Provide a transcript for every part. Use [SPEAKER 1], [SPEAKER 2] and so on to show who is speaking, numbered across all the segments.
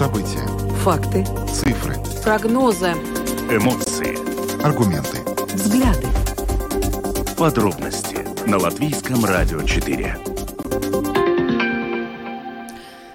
[SPEAKER 1] События.
[SPEAKER 2] Факты.
[SPEAKER 1] Цифры.
[SPEAKER 2] Прогнозы.
[SPEAKER 3] Эмоции.
[SPEAKER 1] Аргументы.
[SPEAKER 2] Взгляды.
[SPEAKER 3] Подробности на Латвийском радио 4.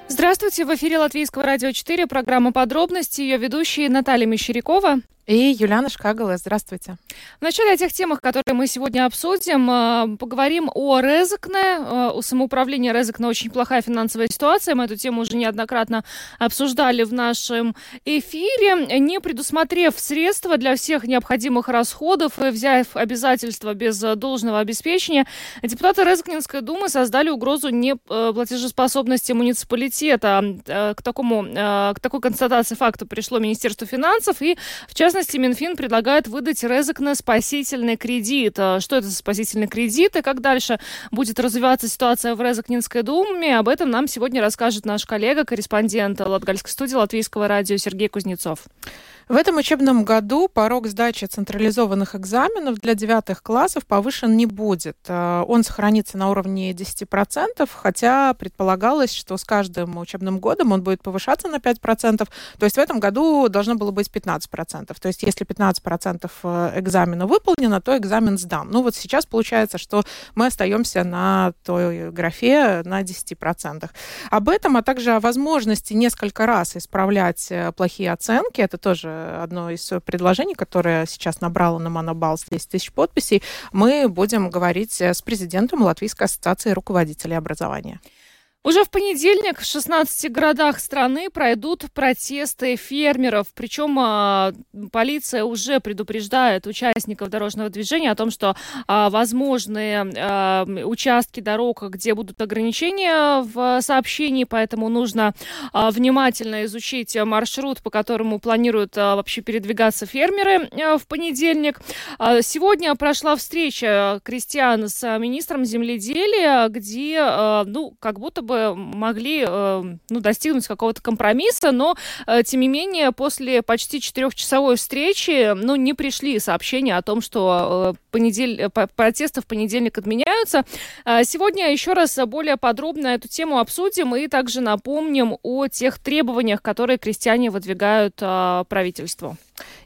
[SPEAKER 4] Здравствуйте, в эфире Латвийского радио 4, программа «Подробности», ее ведущие Наталья Мещерякова
[SPEAKER 5] и Юлиана Шкагала. Здравствуйте.
[SPEAKER 4] В начале о тех темах, которые мы сегодня обсудим, э, поговорим о Резекне. Э, у самоуправления Резекне очень плохая финансовая ситуация. Мы эту тему уже неоднократно обсуждали в нашем эфире. Не предусмотрев средства для всех необходимых расходов и взяв обязательства без должного обеспечения, депутаты Резекнинской думы создали угрозу неплатежеспособности муниципалитета. Э, к, такому, к такой констатации факта пришло Министерство финансов и, в частности, частности, Минфин предлагает выдать Резекне спасительный кредит. А что это за спасительный кредит и как дальше будет развиваться ситуация в Резекнинской думе? Об этом нам сегодня расскажет наш коллега, корреспондент Латгальской студии Латвийского радио Сергей Кузнецов.
[SPEAKER 5] В этом учебном году порог сдачи централизованных экзаменов для девятых классов повышен не будет. Э, он сохранится на уровне 10%, хотя предполагалось, что с каждым учебным годом он будет повышаться на 5%. То есть в этом году должно было быть 15%. То есть если 15% э, экзамена выполнено, то экзамен сдам. Ну вот сейчас получается, что мы остаемся на той графе на 10%. Об этом, а также о возможности несколько раз исправлять э, плохие оценки, это тоже одно из предложений, которое сейчас набрало на Монобалс 10 тысяч подписей, мы будем говорить с президентом Латвийской ассоциации руководителей образования.
[SPEAKER 4] Уже в понедельник в 16 городах страны пройдут протесты фермеров. Причем а, полиция уже предупреждает участников дорожного движения о том, что а, возможные а, участки дорог, где будут ограничения в сообщении, поэтому нужно а, внимательно изучить маршрут, по которому планируют а, вообще передвигаться фермеры а, в понедельник. А, сегодня прошла встреча крестьян с министром земледелия, где, а, ну, как будто бы бы могли э, ну, достигнуть какого-то компромисса, но, э, тем не менее, после почти четырехчасовой встречи ну, не пришли сообщения о том, что э, понедель... протесты в понедельник отменяются. Сегодня еще раз более подробно эту тему обсудим и также напомним о тех требованиях, которые крестьяне выдвигают правительству.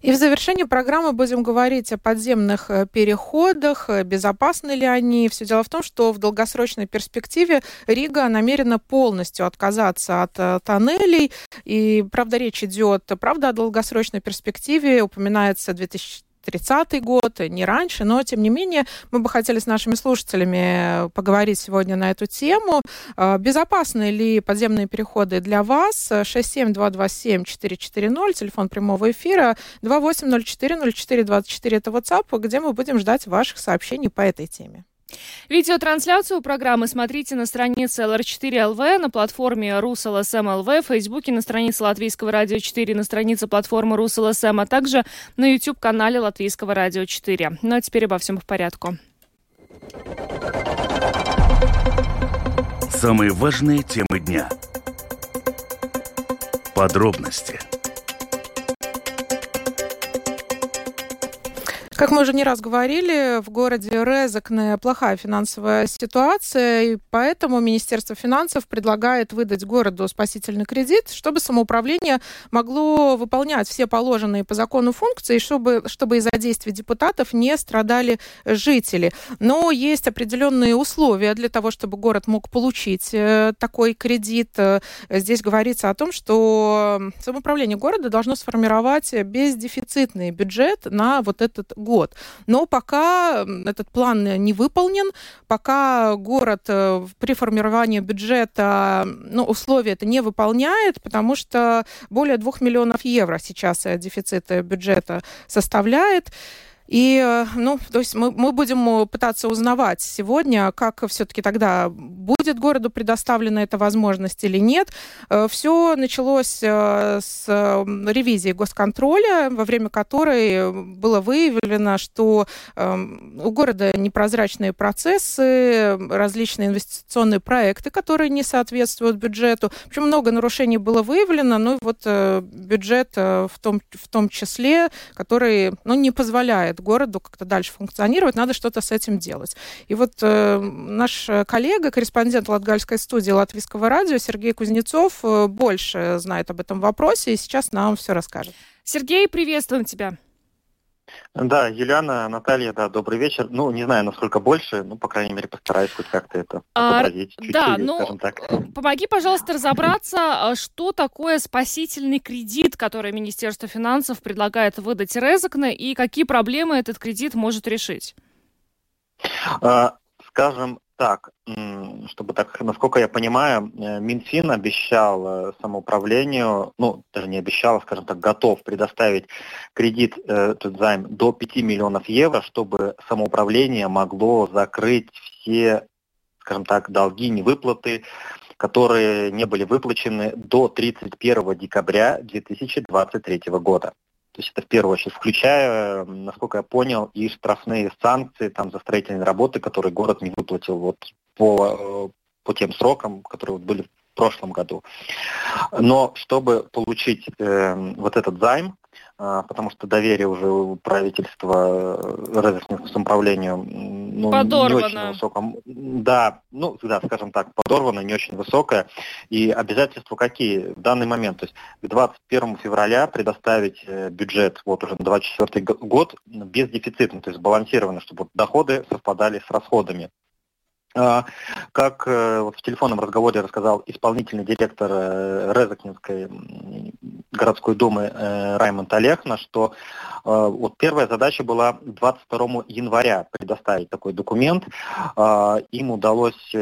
[SPEAKER 5] И в завершении программы будем говорить о подземных э, переходах, э, безопасны ли они. Все дело в том, что в долгосрочной перспективе Рига намерена полностью отказаться от э, тоннелей. И, правда, речь идет, правда, о долгосрочной перспективе. Упоминается 2000 30-й год, не раньше, но тем не менее мы бы хотели с нашими слушателями поговорить сегодня на эту тему. А, безопасны ли подземные переходы для вас? 67227-440, телефон прямого эфира, 2804-0424, это WhatsApp, где мы будем ждать ваших сообщений по этой теме.
[SPEAKER 4] Видеотрансляцию программы смотрите на странице LR4LV, на платформе RusLSM.LV, в Фейсбуке, на странице Латвийского радио 4, на странице платформы RusLSM, а также на YouTube-канале Латвийского радио 4. Ну а теперь обо всем по порядку.
[SPEAKER 3] Самые важные темы дня. Подробности –
[SPEAKER 5] Как мы уже не раз говорили, в городе Резакне плохая финансовая ситуация, и поэтому Министерство финансов предлагает выдать городу спасительный кредит, чтобы самоуправление могло выполнять все положенные по закону функции, чтобы, чтобы из-за действий депутатов не страдали жители. Но есть определенные условия для того, чтобы город мог получить э, такой кредит. Здесь говорится о том, что самоуправление города должно сформировать бездефицитный бюджет на вот этот год год. Но пока этот план не выполнен, пока город э, при формировании бюджета ну, условия это не выполняет, потому что более двух миллионов евро сейчас э, дефицит бюджета составляет. И, э, ну, то есть мы, мы будем пытаться узнавать сегодня, как все-таки тогда будет городу предоставлена эта возможность или нет. Э, Все началось э, с ревизии госконтроля, во время которой было выявлено, что у города непрозрачные процессы, различные инвестиционные проекты, которые не соответствуют бюджету. Общем, много нарушений было выявлено, ну и вот бюджет в том, в том числе, который ну, не позволяет мешает городу как-то дальше функционировать, надо что-то с этим делать. И вот э, наш коллега, корреспондент Латгальской студии Латвийского радио Сергей Кузнецов э, больше знает об этом вопросе и сейчас нам все расскажет.
[SPEAKER 4] Сергей, приветствуем тебя.
[SPEAKER 1] Да, Юлиана, Наталья, да, добрый вечер. Ну, не знаю, насколько больше, ну, по крайней мере, постараюсь хоть как-то это а, отобразить.
[SPEAKER 4] Чуть да, ну, так. помоги, пожалуйста, разобраться, а, что такое спасительный кредит, который Министерство финансов предлагает выдать Резакне, и какие проблемы этот кредит может решить?
[SPEAKER 1] А, скажем так, чтобы так, насколько я понимаю, э, Минфин обещал э, самоуправлению, ну, даже не обещал, а, скажем так, готов предоставить кредит, э, этот займ до 5 миллионов евро, чтобы самоуправление могло закрыть все, скажем так, долги, невыплаты, которые не были выплачены до 31 декабря 2023 года. То есть это в первую очередь, включая, насколько я понял, и штрафные санкции там, за строительные работы, которые город не выплатил вот, по, по тем срокам, которые вот были в прошлом году. Но чтобы получить э, вот этот займ, а, потому что доверие уже у правительства э, развитым самоуправлению ну,
[SPEAKER 4] подорвано.
[SPEAKER 1] не очень высоком. Да, ну, да, скажем так, подорвано, не очень высокое. И обязательства какие в данный момент? То есть к 21 февраля предоставить э, бюджет вот уже на 24 год без дефицита, то есть сбалансированно, чтобы доходы совпадали с расходами. А, как э, в телефонном разговоре рассказал исполнительный директор э, Резакнинской городской думы э, Раймонд Олехна, что вот первая задача была 22 января предоставить такой документ. А, им удалось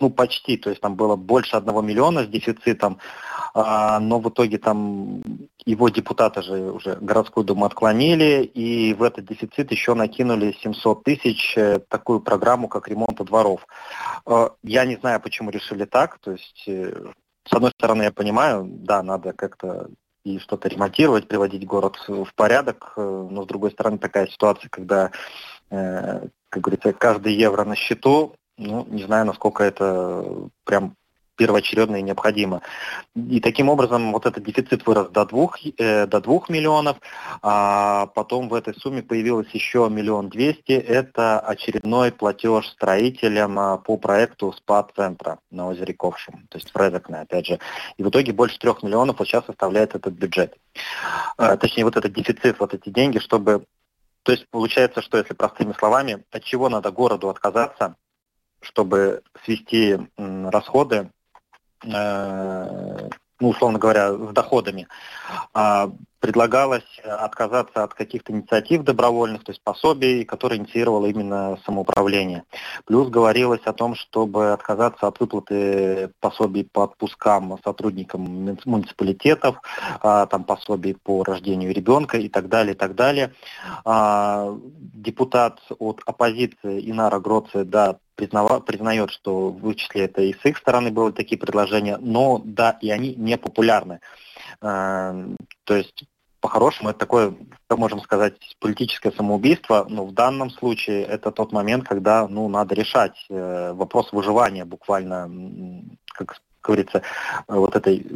[SPEAKER 1] ну, почти, то есть там было больше одного миллиона с дефицитом, а, но в итоге там его депутаты же уже городскую думу отклонили, и в этот дефицит еще накинули 700 тысяч, э, такую программу, как ремонта дворов. Э, я не знаю, почему решили так, то есть, э, с одной стороны, я понимаю, да, надо как-то и что-то ремонтировать, приводить город в порядок, но с другой стороны, такая ситуация, когда, как говорится, каждый евро на счету, ну, не знаю, насколько это прям первоочередно и необходимо. И таким образом вот этот дефицит вырос до двух, э, до двух миллионов, а потом в этой сумме появилось еще миллион двести. Это очередной платеж строителям а, по проекту СПА-центра на озере Ковшем, то есть в Резекне, опять же. И в итоге больше трех миллионов вот сейчас составляет этот бюджет. А, точнее, вот этот дефицит, вот эти деньги, чтобы... То есть получается, что если простыми словами, от чего надо городу отказаться, чтобы свести расходы Э, ну, условно говоря, с доходами, а, предлагалось отказаться от каких-то инициатив добровольных, то есть пособий, которые инициировало именно самоуправление. Плюс говорилось о том, чтобы отказаться от выплаты пособий по отпускам сотрудникам муниципалитетов, а, там пособий по рождению ребенка и так далее, и так далее. А, депутат от оппозиции Инара Гроци, да, признава, признает, что в числе это и с их стороны были такие предложения, но да, и они не популярны. Э, то есть по-хорошему это такое, как можем сказать, политическое самоубийство, но в данном случае это тот момент, когда ну, надо решать э, вопрос выживания буквально, как говорится, вот этой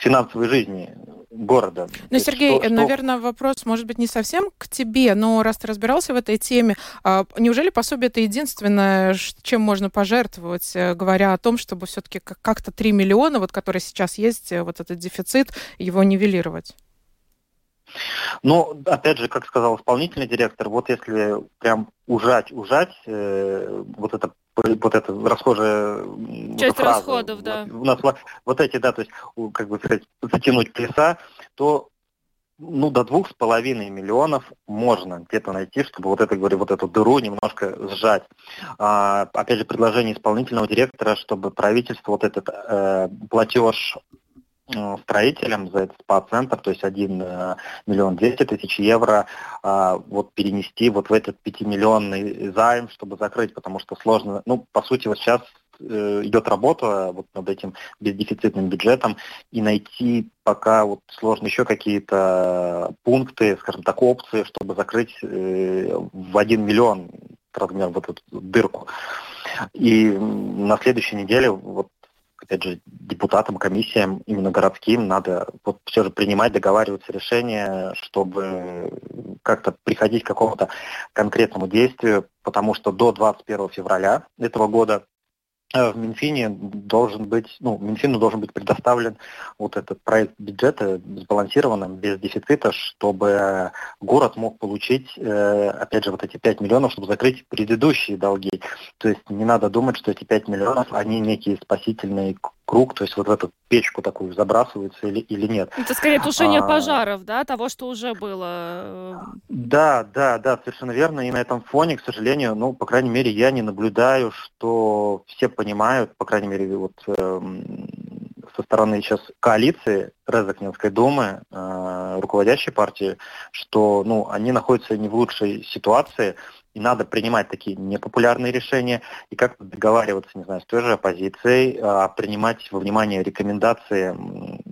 [SPEAKER 1] финансовой жизни города.
[SPEAKER 5] Ну, Сергей, что, наверное, что... вопрос может быть не совсем к тебе, но раз ты разбирался в этой теме, а, неужели пособие это единственное, чем можно пожертвовать, э, говоря о том, чтобы все-таки как-то 3 миллиона, вот которые сейчас есть, э, вот этот дефицит, его нивелировать?
[SPEAKER 1] Ну, опять же, как сказал исполнительный директор, вот если прям ужать, ужать, э, вот это вот это расхожая
[SPEAKER 4] Часть фраза, расходов, да.
[SPEAKER 1] У нас вот эти, да, то есть, как бы сказать, затянуть пояса, то ну, до двух с половиной миллионов можно где-то найти, чтобы вот это, говорю, вот эту дыру немножко сжать. А, опять же, предложение исполнительного директора, чтобы правительство вот этот э, платеж строителям за этот спа-центр, то есть 1 э, миллион 200 тысяч евро, а, вот перенести вот в этот 5-миллионный займ, чтобы закрыть, потому что сложно, ну, по сути, вот сейчас э, идет работа вот над этим бездефицитным бюджетом и найти пока вот сложно еще какие-то пункты, скажем так, опции, чтобы закрыть в 1 миллион размер вот эту дырку. И на следующей неделе вот опять же, депутатам, комиссиям, именно городским, надо вот все же принимать, договариваться решения, чтобы как-то приходить к какому-то конкретному действию, потому что до 21 февраля этого года в Минфине должен быть, ну, Минфину должен быть предоставлен вот этот проект бюджета сбалансированным, без дефицита, чтобы город мог получить, э, опять же, вот эти 5 миллионов, чтобы закрыть предыдущие долги. То есть не надо думать, что эти 5 миллионов, они некий спасительный круг, то есть вот в эту печку такую забрасываются или, или нет.
[SPEAKER 4] Это скорее тушение а... пожаров, да, того, что уже было.
[SPEAKER 1] Да, да, да, совершенно верно. И на этом фоне, к сожалению, ну, по крайней мере, я не наблюдаю, что все понимают, по крайней мере, вот э, со стороны сейчас коалиции Резакнинской думы, э, руководящей партии, что ну, они находятся не в лучшей ситуации, и надо принимать такие непопулярные решения, и как договариваться, не знаю, с той же оппозицией, а принимать во внимание рекомендации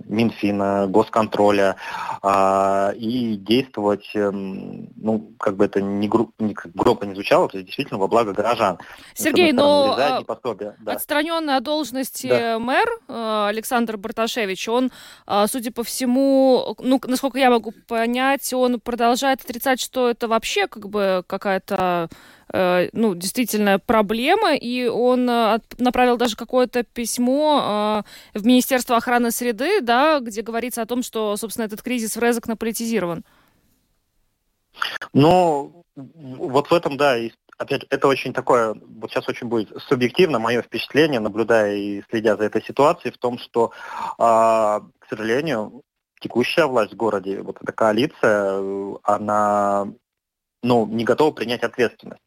[SPEAKER 1] Минфина, госконтроля а, и действовать, эм, ну, как бы это не, гру, не громко не звучало, то есть действительно во благо горожан.
[SPEAKER 4] Сергей, но а, да. отстраненный от должности да. мэр э, Александр Барташевич, он, а, судя по всему, ну, насколько я могу понять, он продолжает отрицать, что это вообще как бы какая-то Э, ну, действительно проблема, и он э, направил даже какое-то письмо э, в Министерство охраны среды, да, где говорится о том, что, собственно, этот кризис в Резок наполитизирован.
[SPEAKER 1] Ну, вот в этом, да, и опять это очень такое, вот сейчас очень будет субъективно мое впечатление, наблюдая и следя за этой ситуацией, в том, что, а, к сожалению, текущая власть в городе, вот эта коалиция, она ну, не готова принять ответственность.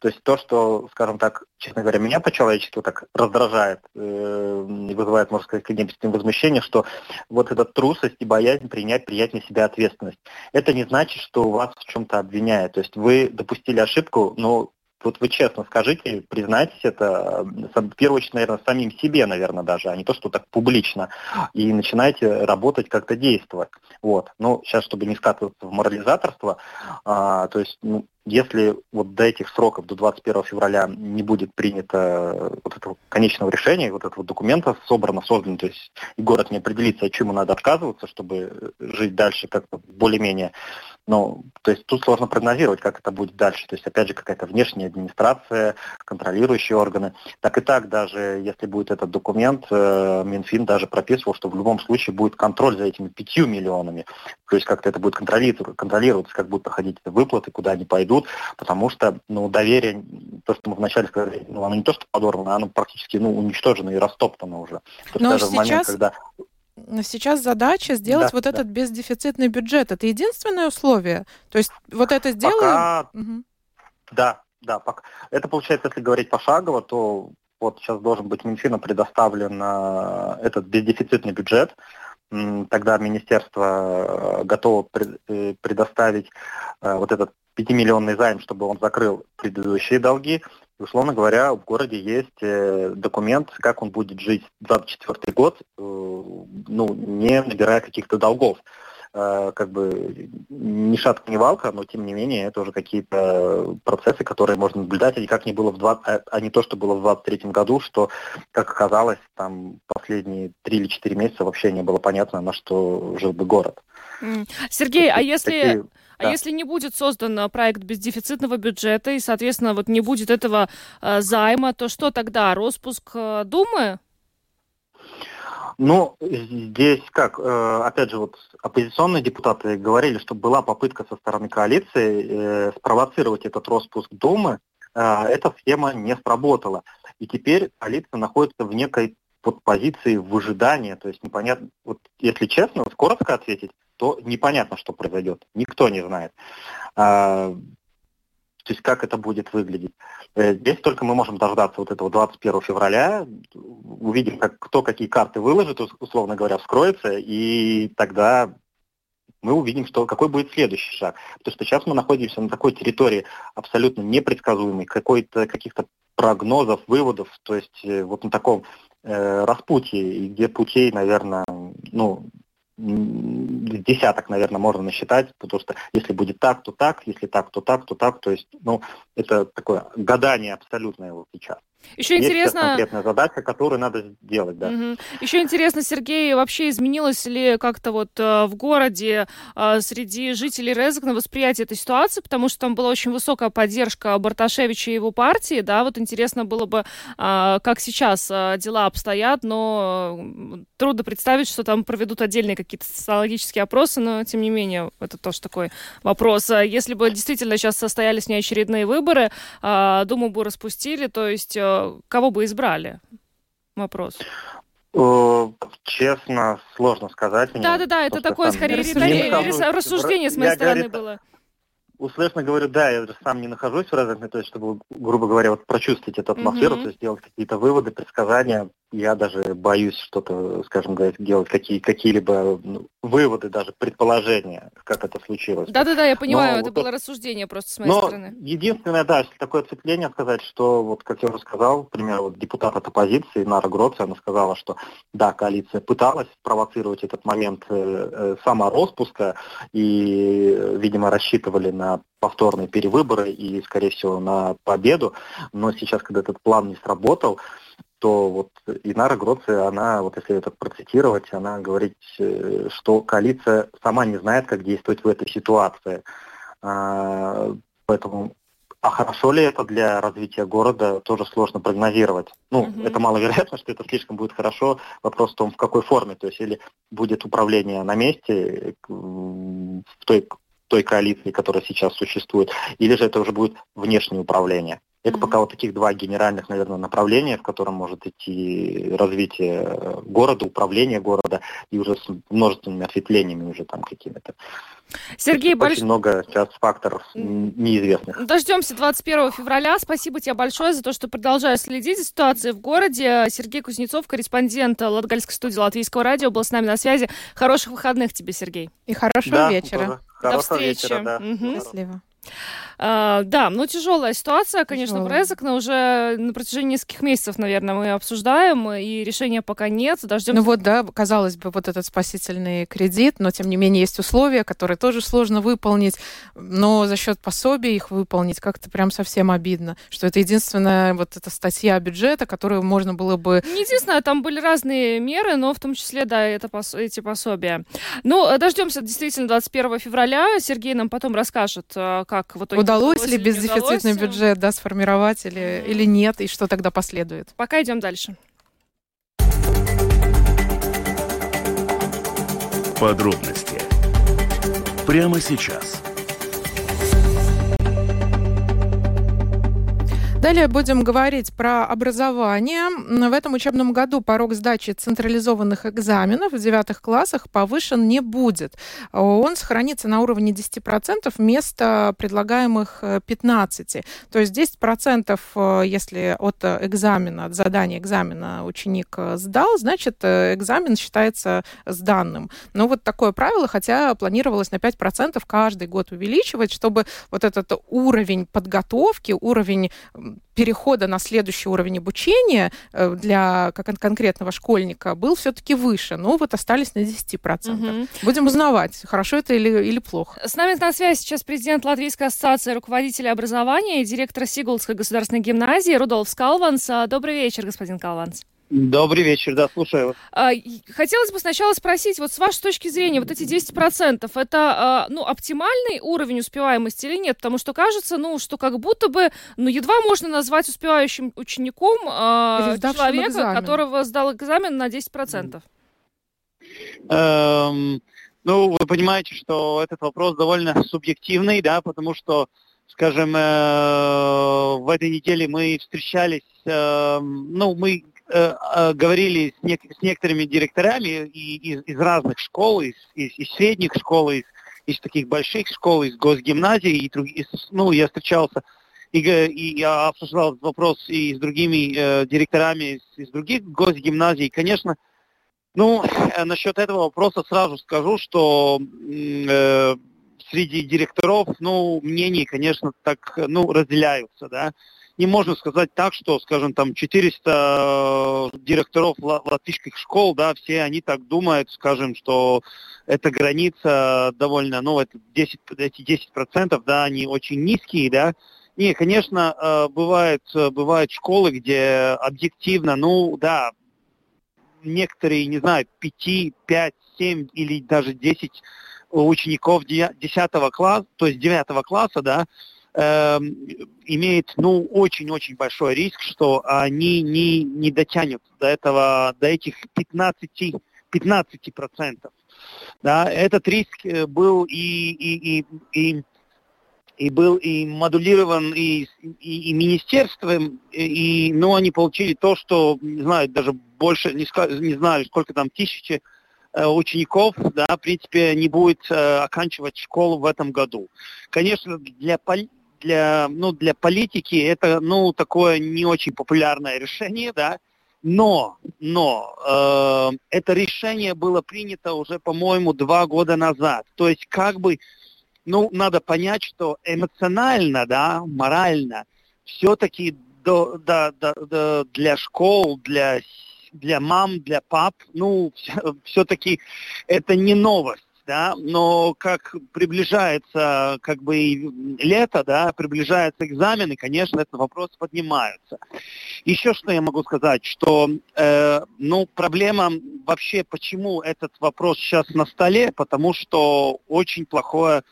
[SPEAKER 1] То есть то, что, скажем так, честно говоря, меня по-человечески так раздражает э, и вызывает, можно сказать, некоторое возмущение, что вот эта трусость и боязнь принять, на себя ответственность. Это не значит, что вас в чем-то обвиняют. То есть вы допустили ошибку, но вот вы честно скажите, признайтесь это, в первую очередь, наверное, самим себе, наверное, даже, а не то, что так публично, и начинайте работать, как-то действовать. Вот. Ну, сейчас, чтобы не скатываться в морализаторство, а, то есть, ну, если вот до этих сроков, до 21 февраля не будет принято вот этого конечного решения, вот этого документа собрано, создано, то есть и город не определится, от чему надо отказываться, чтобы жить дальше как-то более-менее ну, то есть тут сложно прогнозировать, как это будет дальше. То есть, опять же, какая-то внешняя администрация, контролирующие органы. Так и так, даже если будет этот документ, э, Минфин даже прописывал, что в любом случае будет контроль за этими пятью миллионами. То есть как-то это будет контролироваться, как будут проходить эти выплаты, куда они пойдут, потому что ну, доверие, то, что мы вначале сказали, ну, оно не то, что подорвано, оно практически ну, уничтожено и растоптано уже. То
[SPEAKER 5] Но сейчас... момент, когда сейчас задача сделать да, вот да. этот бездефицитный бюджет. Это единственное условие. То есть вот это сделаем. Пока...
[SPEAKER 1] Угу. Да, да. Пока... Это получается, если говорить пошагово, то вот сейчас должен быть Минфину предоставлен э, этот бездефицитный бюджет. Тогда министерство э, готово э, предоставить вот этот 5-миллионный займ, чтобы он закрыл предыдущие долги. Условно говоря, в городе есть э, документ, как он будет жить 24 год, э, ну, не набирая каких-то долгов. Э, как бы ни шатка, ни валка, но тем не менее это уже какие-то процессы, которые можно наблюдать, а как не было в 20, а, а не то, что было в 23 году, что, как оказалось, там последние 3 или 4 месяца вообще не было понятно, на что жил бы город.
[SPEAKER 4] Сергей, а если... Такие а да. если не будет создан а, проект бездефицитного бюджета и, соответственно, вот не будет этого э, займа, то что тогда? Роспуск э, Думы?
[SPEAKER 1] Ну, здесь как, э, опять же, вот оппозиционные депутаты говорили, что была попытка со стороны коалиции э, спровоцировать этот распуск Думы. Э, эта схема не сработала. И теперь коалиция находится в некой под позиции выжидания, то есть непонятно, вот если честно, вот коротко ответить, то непонятно, что произойдет, никто не знает. То есть как это будет выглядеть. Э, здесь только мы можем дождаться вот этого 21 февраля, увидим, как, кто какие карты выложит, условно говоря, вскроется, и тогда мы увидим, что, какой будет следующий шаг. Потому что сейчас мы находимся на такой территории абсолютно непредсказуемой, какой-то каких-то прогнозов, выводов, то есть э, вот на таком э, распутье, где путей, наверное, ну, десяток, наверное, можно насчитать, потому что если будет так, то так, если так, то так, то так, то есть, ну, это такое гадание абсолютное вот сейчас.
[SPEAKER 4] Еще
[SPEAKER 1] Есть
[SPEAKER 4] интересно...
[SPEAKER 1] конкретная задача, которую надо сделать, да.
[SPEAKER 4] Угу. Еще интересно, Сергей, вообще изменилось ли как-то вот э, в городе э, среди жителей Резекна восприятие этой ситуации, потому что там была очень высокая поддержка Барташевича и его партии, да, вот интересно было бы, э, как сейчас э, дела обстоят, но трудно представить, что там проведут отдельные какие-то социологические опросы, но тем не менее, это тоже такой вопрос. Если бы действительно сейчас состоялись неочередные выборы, э, Думу бы распустили, то есть э, кого бы избрали? Вопрос.
[SPEAKER 1] Э, Честно, сложно сказать. мне,
[SPEAKER 4] Да-да-да, это
[SPEAKER 1] потому что
[SPEAKER 4] такое скорее рассуждение с моей стороны было.
[SPEAKER 1] Услышно говорю, да, я сам не нахожусь в Резекне, то есть, чтобы, грубо говоря, вот прочувствовать эту атмосферу,
[SPEAKER 4] Мгм.
[SPEAKER 1] то есть сделать какие-то выводы, предсказания. Я даже боюсь что-то, скажем, делать какие, какие-либо ну, выводы, даже предположения, как это случилось.
[SPEAKER 4] Да-да-да, я понимаю,
[SPEAKER 1] Но
[SPEAKER 4] это
[SPEAKER 1] вот
[SPEAKER 4] было рассуждение просто с моей
[SPEAKER 1] Но
[SPEAKER 4] стороны.
[SPEAKER 1] единственное, да, если такое отцепление сказать, что, вот как я уже сказал, например, вот депутат от оппозиции Нара Гроци, она сказала, что да, коалиция пыталась провоцировать этот момент э, э, самороспуска и, видимо, рассчитывали на повторные перевыборы и, скорее всего, на победу, но сейчас, когда этот план не сработал, то вот Инара Гроци, она, вот если это процитировать, она говорит, э, что коалиция сама не знает, как действовать в этой ситуации. А, Поэтому, а хорошо ли это для развития города, тоже сложно прогнозировать. Ну,
[SPEAKER 4] Мгм.
[SPEAKER 1] это маловероятно, что это слишком будет хорошо. Вопрос в том, в какой форме. То есть, или будет управление на месте к- в той, той коалиции, которая сейчас существует, или же это уже будет внешнее управление. Это пока вот таких два генеральных, наверное, направления, в котором может идти развитие э, города, управление города, и уже с множественными ответвлениями уже там какими-то.
[SPEAKER 4] Сергей,
[SPEAKER 1] Очень
[SPEAKER 4] больш...
[SPEAKER 1] много сейчас факторов неизвестных.
[SPEAKER 4] Дождемся 21 февраля. Спасибо тебе большое за то, что продолжаешь следить за ситуацией в городе. Сергей Кузнецов, корреспондент Латгальской студии Латвийского радио, был с нами на связи. Хороших выходных тебе, Сергей.
[SPEAKER 5] И хорошего
[SPEAKER 1] Да,
[SPEAKER 5] вечера.
[SPEAKER 1] тоже. Хорошего
[SPEAKER 4] встречи.
[SPEAKER 1] вечера, да.
[SPEAKER 4] Мгм.
[SPEAKER 5] Счастливо.
[SPEAKER 4] А, да, ну тяжелая ситуация, конечно,
[SPEAKER 5] Тяжелая.
[SPEAKER 4] Резекне уже на протяжении нескольких месяцев, наверное, мы обсуждаем, и решения пока нет. Дождемся
[SPEAKER 5] Ну вот, да, казалось бы, вот этот спасительный кредит, но тем не менее есть условия, которые тоже сложно выполнить, но за счет пособий их выполнить как-то прям совсем обидно, что это единственная вот эта статья бюджета, которую можно было бы...
[SPEAKER 4] Не единственное, там были разные меры, но в том числе, да, это пос- эти пособия. Ну, э, дождемся действительно 21 февраля. Сергей нам потом расскажет, э, как в итоге
[SPEAKER 5] Удалось ли бездефицитный
[SPEAKER 4] удалось.
[SPEAKER 5] бюджет да, сформировать или, или нет, и что тогда последует?
[SPEAKER 4] Пока идем дальше.
[SPEAKER 3] Подробности прямо сейчас.
[SPEAKER 5] Далее будем говорить про образование. В этом учебном году порог сдачи централизованных экзаменов в девятых классах повышен не будет. Он сохранится на уровне 10% вместо предлагаемых э, 15%. То есть 10% э, если от экзамена, от задания экзамена ученик э, сдал, значит э, экзамен считается сданным. Но вот такое правило, хотя планировалось на 5% каждый год увеличивать, чтобы вот этот уровень подготовки, уровень перехода на следующий уровень обучения э, для конкретного школьника был все-таки выше. Но вот остались на 10%.
[SPEAKER 4] Мгм.
[SPEAKER 5] Будем узнавать, хорошо это или, или плохо.
[SPEAKER 4] С нами на связи сейчас президент Латвийской ассоциации руководителей образования и директор Сигулдской государственной гимназии Рудolf Калванс. А, Добрый вечер, господин Калванс.
[SPEAKER 6] Добрый вечер, да, слушаю. вас.
[SPEAKER 4] А, Хотелось бы сначала спросить, вот с вашей точки зрения, вот эти 10%, это а, ну, оптимальный уровень успеваемости или нет? Потому что кажется, ну, что как будто бы, ну, едва можно назвать успевающим учеником
[SPEAKER 5] сдавшим
[SPEAKER 4] человека,
[SPEAKER 5] экзамен.
[SPEAKER 4] которого сдал экзамен на 10%.
[SPEAKER 6] Эм, ну, вы понимаете, что этот вопрос довольно субъективный, да, потому что, скажем, э, в этой неделе мы встречались, эм, ну, мы э, э, говорили с, нек- с некоторыми директорами и- из, из разных школ, из, из- из средних школ, из, из таких больших школ, из госгимназий, и, друг- ну, я встречался и, и я обсуждал этот вопрос и с другими э, директорами из, из других госгимназий. Конечно, ну, э, насчет этого вопроса сразу скажу, что э, среди директоров, ну, мнения, конечно, так, э, ну, разделяются, да. Не можно сказать так, что, скажем, там 400 директоров ла- латвийских школ, да, все они так думают, скажем, что эта граница довольно, ну, это 10, эти 10 процентов, да, они очень низкие, да, Не, конечно, э, бывают, э, бывают школы, где объективно, ну да, некоторые, не знаю, 5, 5, 7 или даже 10 учеников 10 класса, то есть 9 класса, да, э, имеет, ну, очень-очень большой риск, что они не, не дотянут до этого, до этих 15, 15 процентов. Да, этот риск э, был и, и, и, и и был и модулирован и, и, и министерством, и, ну, они получили то, что, не знаю, даже больше, не, не знаю, сколько там, тысячи э, учеников, да, в принципе, не будет э, оканчивать школу в этом году. Конечно, для, для, ну, для политики это, ну, такое не очень популярное решение, да, но, но э, это решение было принято уже, по-моему, два года назад. То есть, как бы, ну, надо понять, что эмоционально, да, морально, все-таки до, до, до, до, для школ, для, для мам, для пап, ну, все-таки это не новость да, но как приближается как бы лето, да, приближаются экзамены, конечно, этот вопрос поднимается. Еще что я могу сказать, что, э, ну, проблема вообще, почему этот вопрос сейчас на столе, потому что очень плохое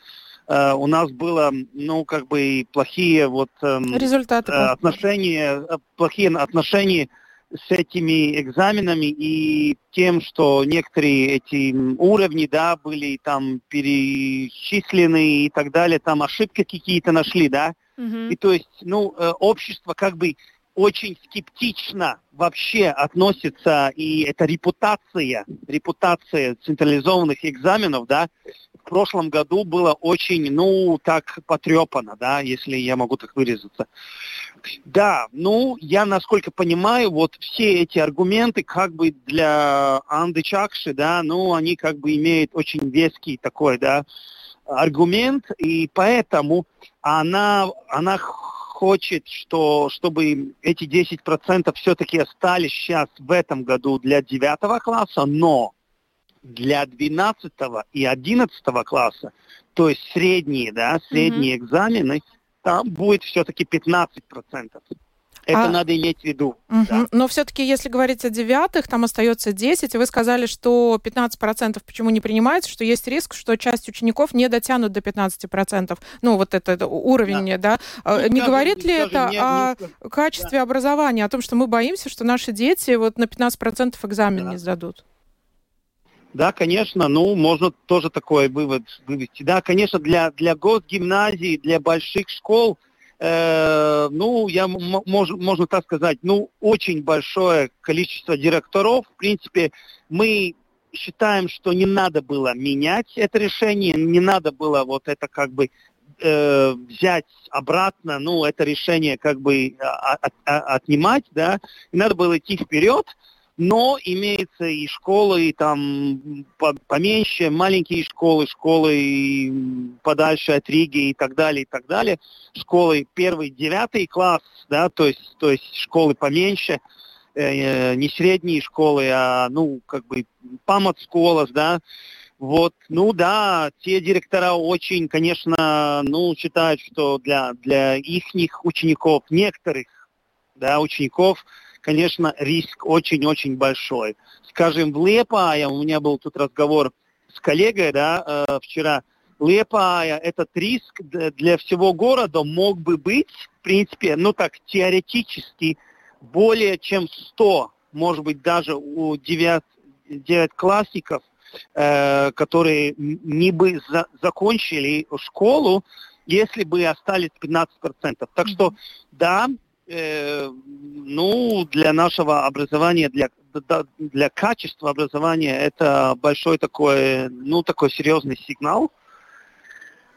[SPEAKER 6] Uh, у нас было, ну, как бы плохие вот
[SPEAKER 5] эм, результаты,
[SPEAKER 6] uh, отношения, э, плохие отношения с этими экзаменами и тем, что некоторые эти уровни, да, были там перечислены и так далее, там ошибки какие-то нашли, да, mm-hmm. и то есть, ну, э, общество как бы очень скептично вообще относится, и это репутация, репутация централизованных экзаменов, да, в прошлом году было очень, ну, так потрепано, да, если я могу так выразиться. Да, ну, я, насколько понимаю, вот все эти аргументы как бы для Анды Чакши, да, ну, они как бы имеют очень веский такой, да, аргумент, и поэтому она, она хочет, что, чтобы эти 10% все-таки остались сейчас в этом году для 9 класса, но для 12 и 11 класса, то есть средние, да, средние mm-hmm. экзамены, там будет все-таки 15%. Это а... надо иметь в виду.
[SPEAKER 5] Угу. Да. Но все-таки, если говорить о девятых, там остается 10, и вы сказали, что 15% почему не принимается, что есть риск, что часть учеников не дотянут до 15%. Ну, вот это, это уровень, да. да? Не, не скажем, говорит ли это не, о не... качестве да. образования, о том, что мы боимся, что наши дети вот на 15% экзамен да. не сдадут?
[SPEAKER 6] Да, конечно, ну, можно тоже такой вывод вывести. Да, конечно, для, для госгимназий, для больших школ, э, ну, я, мож, можно так сказать, ну, очень большое количество директоров. В принципе, мы считаем, что не надо было менять это решение, не надо было вот это как бы э, взять обратно, ну, это решение как бы от, от, отнимать, да, и надо было идти вперед но имеется и школы, и там поменьше, маленькие школы, школы подальше от Риги и так далее, и так далее. Школы первый, девятый класс, да, то есть, то есть школы поменьше, э, не средние школы, а, ну, как бы памат-школа, да, вот, ну да, те директора очень, конечно, ну, считают, что для, для их учеников, некоторых, да, учеников, конечно, риск очень-очень большой. Скажем, в Лепае, у меня был тут разговор с коллегой, да, э, вчера, Лепая, этот риск для всего города мог бы быть, в принципе, ну так, теоретически, более чем 100, может быть, даже у 9, 9 классиков, э, которые не бы за, закончили школу, если бы остались 15%. Так что, да, э, ну, для нашего образования, для, для качества образования это большой такой, ну, такой серьезный сигнал.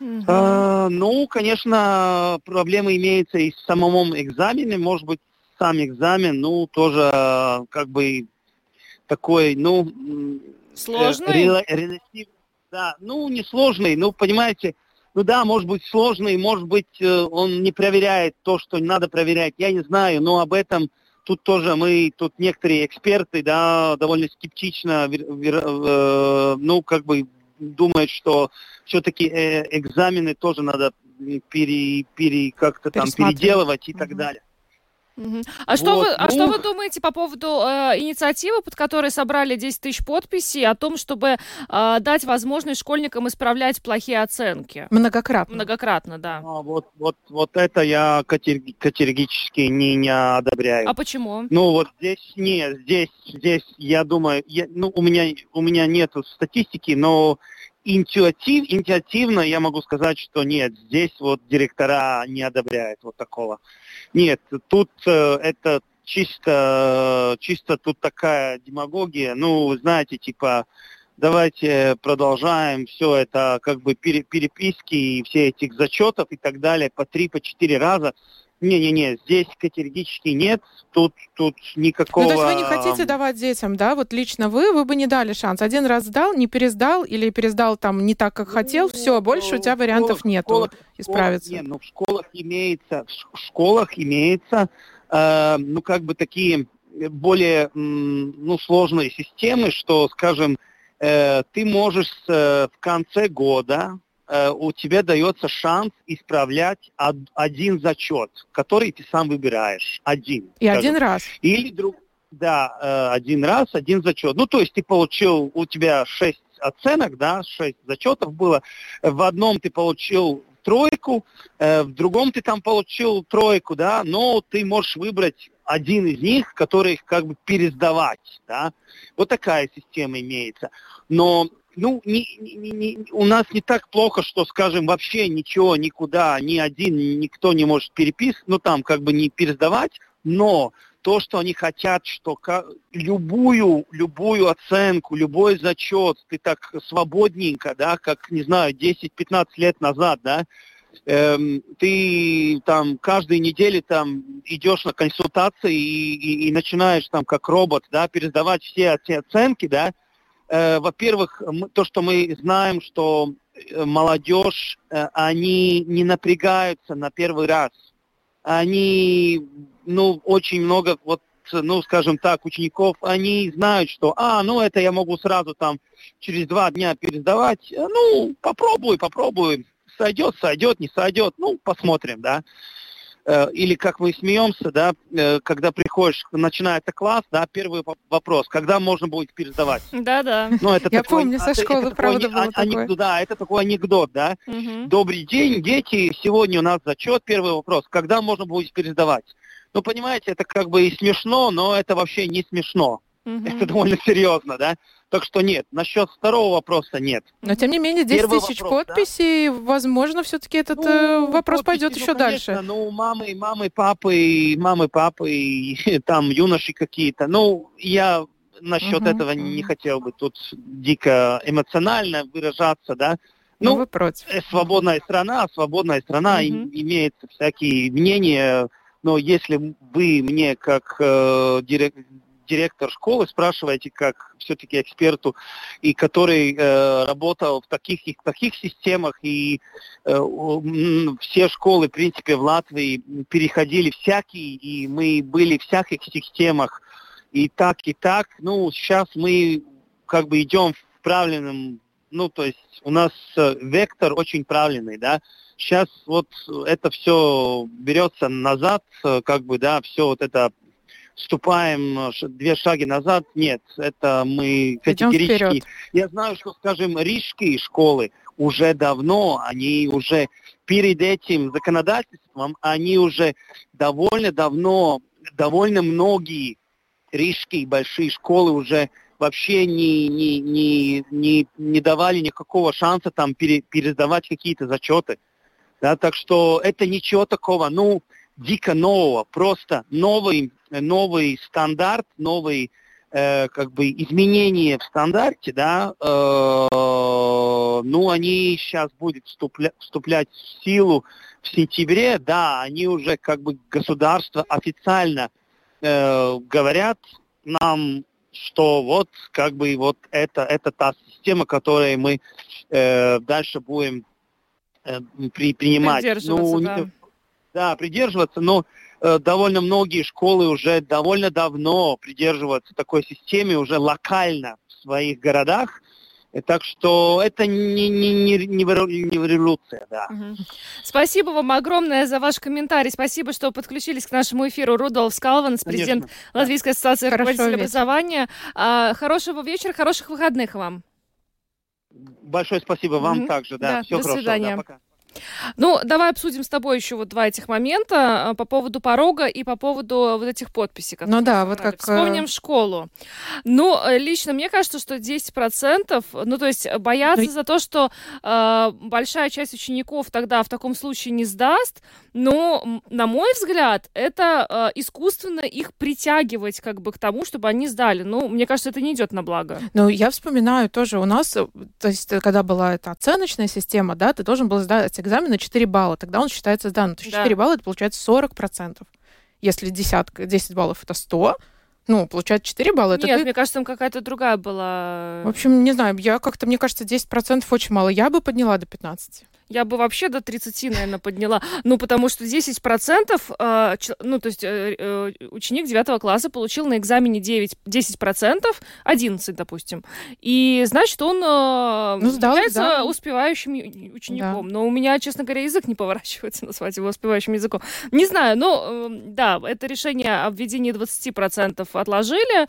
[SPEAKER 6] Mm-hmm. А, ну, конечно, проблемы имеются и в самом экзамене. Может быть, сам экзамен, ну, тоже как бы такой, ну...
[SPEAKER 4] Сложный?
[SPEAKER 6] Э, да, ну, не сложный, ну, понимаете, ну да, может быть сложный, может быть э, он не проверяет то, что надо проверять, я не знаю, но об этом тут тоже мы, тут некоторые эксперты, да, довольно скептично, э, ну, как бы думают, что все-таки э, экзамены тоже надо пере, пере, как-то там переделывать и так далее.
[SPEAKER 4] А, что,
[SPEAKER 6] Вот,
[SPEAKER 4] вы, а
[SPEAKER 6] ну-
[SPEAKER 4] что вы думаете по поводу э, инициативы, под которой собрали 10 тысяч подписей, о том, чтобы э, дать возможность школьникам исправлять плохие оценки?
[SPEAKER 5] Многократно.
[SPEAKER 4] Многократно, да.
[SPEAKER 6] А вот, вот, вот это я категори- категорически не, не одобряю.
[SPEAKER 4] А почему?
[SPEAKER 6] Ну вот здесь нет, здесь, здесь я думаю, я, ну у меня у меня нету статистики, но интуитив, интуитивно я могу сказать, что нет, здесь вот директора не одобряют вот такого. Нет, тут э, это чисто, чисто тут такая демагогия. Ну, знаете, типа, давайте продолжаем все это, как бы пере- переписки и все этих зачетов и так далее по три, по четыре раза. Не-не-не, здесь категорически нет, тут, тут никакого...
[SPEAKER 5] Ну, то есть вы не хотите давать детям, да, вот лично вы, вы бы не дали шанс. Один раз сдал, не пересдал или пересдал там не так, как хотел, все, больше у тебя вариантов
[SPEAKER 6] школах-
[SPEAKER 5] нету
[SPEAKER 6] школах-
[SPEAKER 5] исправиться.
[SPEAKER 6] Нет, ну в школах имеется, в школах имеется, э, ну как бы такие более, ну сложные системы, что, скажем, э, ты можешь э, в конце года у тебя дается шанс исправлять од- один зачет, который ты сам выбираешь, один.
[SPEAKER 5] И
[SPEAKER 6] скажем.
[SPEAKER 5] один раз.
[SPEAKER 6] Или друг, да, э, один раз, один зачет. Ну, то есть ты получил, у тебя шесть оценок, да, шесть зачетов было. В одном ты получил тройку, э, в другом ты там получил тройку, да, но ты можешь выбрать один из них, который как бы пересдавать, да. Вот такая система имеется. Но ну, не, не- не- у нас не так плохо, что, скажем, вообще ничего, никуда, ни один, никто не может переписывать, ну, там, как бы не пересдавать, но то, что они хотят, что любую, любую оценку, любой зачет, ты так свободненько, да, как, не знаю, 10-15 лет назад, да, эм, ты там каждой неделе там идешь на консультации и, и- и начинаешь там как робот, да, пересдавать все эти оценки, да, Э, во-первых, то, что мы знаем, что э, молодежь, э, они не напрягаются на первый раз. Они, ну, очень много, вот, ну, скажем так, учеников, они знают, что, а, ну, это я могу сразу там через два дня пересдавать. Э, Ну, попробуй, попробуй. Сойдет, сойдет, не сойдет. Ну, посмотрим, да. Э, Или как мы смеемся, да, э, когда приходишь, начинается класс, да, первый воп- вопрос, когда можно будет пересдавать?
[SPEAKER 4] Да-да.
[SPEAKER 6] Ну, это
[SPEAKER 5] Я
[SPEAKER 6] такой-
[SPEAKER 5] помню, со школы,
[SPEAKER 6] это такой
[SPEAKER 5] правда,
[SPEAKER 6] ане-
[SPEAKER 5] было
[SPEAKER 6] ане-
[SPEAKER 5] такое.
[SPEAKER 6] анекдот, Да, это такой анекдот, да.
[SPEAKER 4] Мгм.
[SPEAKER 6] Добрый день, дети, сегодня у нас зачет, первый вопрос, когда можно будет пересдавать? Ну, понимаете, это как бы и смешно, но это вообще не смешно.
[SPEAKER 4] Мгм.
[SPEAKER 6] Это довольно серьезно, да. Так что нет, насчет второго вопроса нет.
[SPEAKER 5] Но тем не менее, 10
[SPEAKER 6] Первый
[SPEAKER 5] тысяч
[SPEAKER 6] вопрос, да?
[SPEAKER 5] подписей, возможно, все-таки этот э,
[SPEAKER 6] Ну,
[SPEAKER 5] вопрос
[SPEAKER 6] подписи,
[SPEAKER 5] пойдет
[SPEAKER 6] ну,
[SPEAKER 5] еще
[SPEAKER 6] конечно,
[SPEAKER 5] дальше.
[SPEAKER 6] Ну, мамы, мамы, папы, мамы, папы, и там юноши какие-то. Ну, я насчет
[SPEAKER 5] Мгм,
[SPEAKER 6] этого не хотел бы тут дико эмоционально выражаться, да.
[SPEAKER 5] Ну,
[SPEAKER 6] Ну,
[SPEAKER 5] вы против.
[SPEAKER 6] э, свободная страна, свободная страна, и-
[SPEAKER 4] Мгм.
[SPEAKER 6] имеет всякие мнения, но если вы мне как э, дирек- директор школы спрашиваете, как все-таки эксперту, и который э, работал в таких в таких системах, и э, все школы, в принципе, в Латвии переходили всякие, и мы были в всяких системах, и так, и так. Ну, сейчас мы как бы идем в правильном, ну, то есть у нас э, вектор очень правильный, да. Сейчас вот это все берется назад, э, как бы, да, все вот это вступаем э, две шаги назад. Нет, это мы
[SPEAKER 5] Идем
[SPEAKER 6] категорически...
[SPEAKER 5] вперед.
[SPEAKER 6] Я знаю, что, скажем, рижские школы уже давно, они уже перед этим законодательством, они уже довольно давно, довольно многие рижские большие школы уже вообще не, не, не, не, не давали никакого шанса там пере- пересдавать какие-то зачеты. Да, так что это ничего такого, ну, дико нового, просто новый, новый стандарт, новый э, как бы изменения в стандарте, да, э, ну, они сейчас будут вступля- вступлять в силу в сентябре, да, они уже как бы государство официально э, говорят нам, что вот как бы вот это, это та система, которой мы э, дальше будем э, при, принимать. Ну,
[SPEAKER 4] да.
[SPEAKER 6] Не- да, придерживаться, но э, довольно многие школы уже довольно давно придерживаются такой системе, уже локально в своих городах. И так что это не, не, не, не революция, да.
[SPEAKER 4] Угу. Спасибо вам огромное за ваш комментарий. Спасибо, что подключились к нашему эфиру. Рудolf Скалванс, президент Конечно. Латвийской ассоциации руководителей образования. А, хорошего вечера, хороших выходных вам.
[SPEAKER 6] Большое спасибо вам угу. также. Да,
[SPEAKER 4] да
[SPEAKER 6] все
[SPEAKER 4] до
[SPEAKER 6] хорошо.
[SPEAKER 4] свидания.
[SPEAKER 6] Да, пока.
[SPEAKER 4] Ну, давай обсудим с тобой еще вот два этих момента а, по поводу порога и по поводу вот этих подписей.
[SPEAKER 5] Ну да, вот как... Э,
[SPEAKER 4] Вспомним школу. Ну, э, лично мне кажется, что 10%, ну, то есть бояться ну... за то, что э, большая часть учеников тогда в таком случае не сдаст, но, на мой взгляд, это э, искусственно их притягивать как бы к тому, чтобы они сдали. Ну, мне кажется, это не идет на благо.
[SPEAKER 5] Ну, я вспоминаю тоже у нас, то есть когда была эта оценочная система, да, ты должен был сдать экзамен на 4 балла, тогда он считается сданным. То есть да. 4 балла это получается 40%. Если десятка, 10 баллов это 100, ну, получается 4 балла. Это
[SPEAKER 4] Нет,
[SPEAKER 5] ты...
[SPEAKER 4] мне кажется, там какая-то другая была.
[SPEAKER 5] В общем, не знаю, я как-то, мне кажется, 10% очень мало. Я бы подняла до 15
[SPEAKER 4] я бы вообще до 30, наверное, подняла. Ну, потому что 10%, э, ну, то есть э, э, ученик 9 класса получил на экзамене 9, 10%, 11, допустим. И, значит, он э, ну, сдал, является да. успевающим учеником. Да. Но у меня, честно говоря, язык не поворачивается назвать его успевающим языком. Не знаю, но, э, да, это решение о введении 20% отложили, э,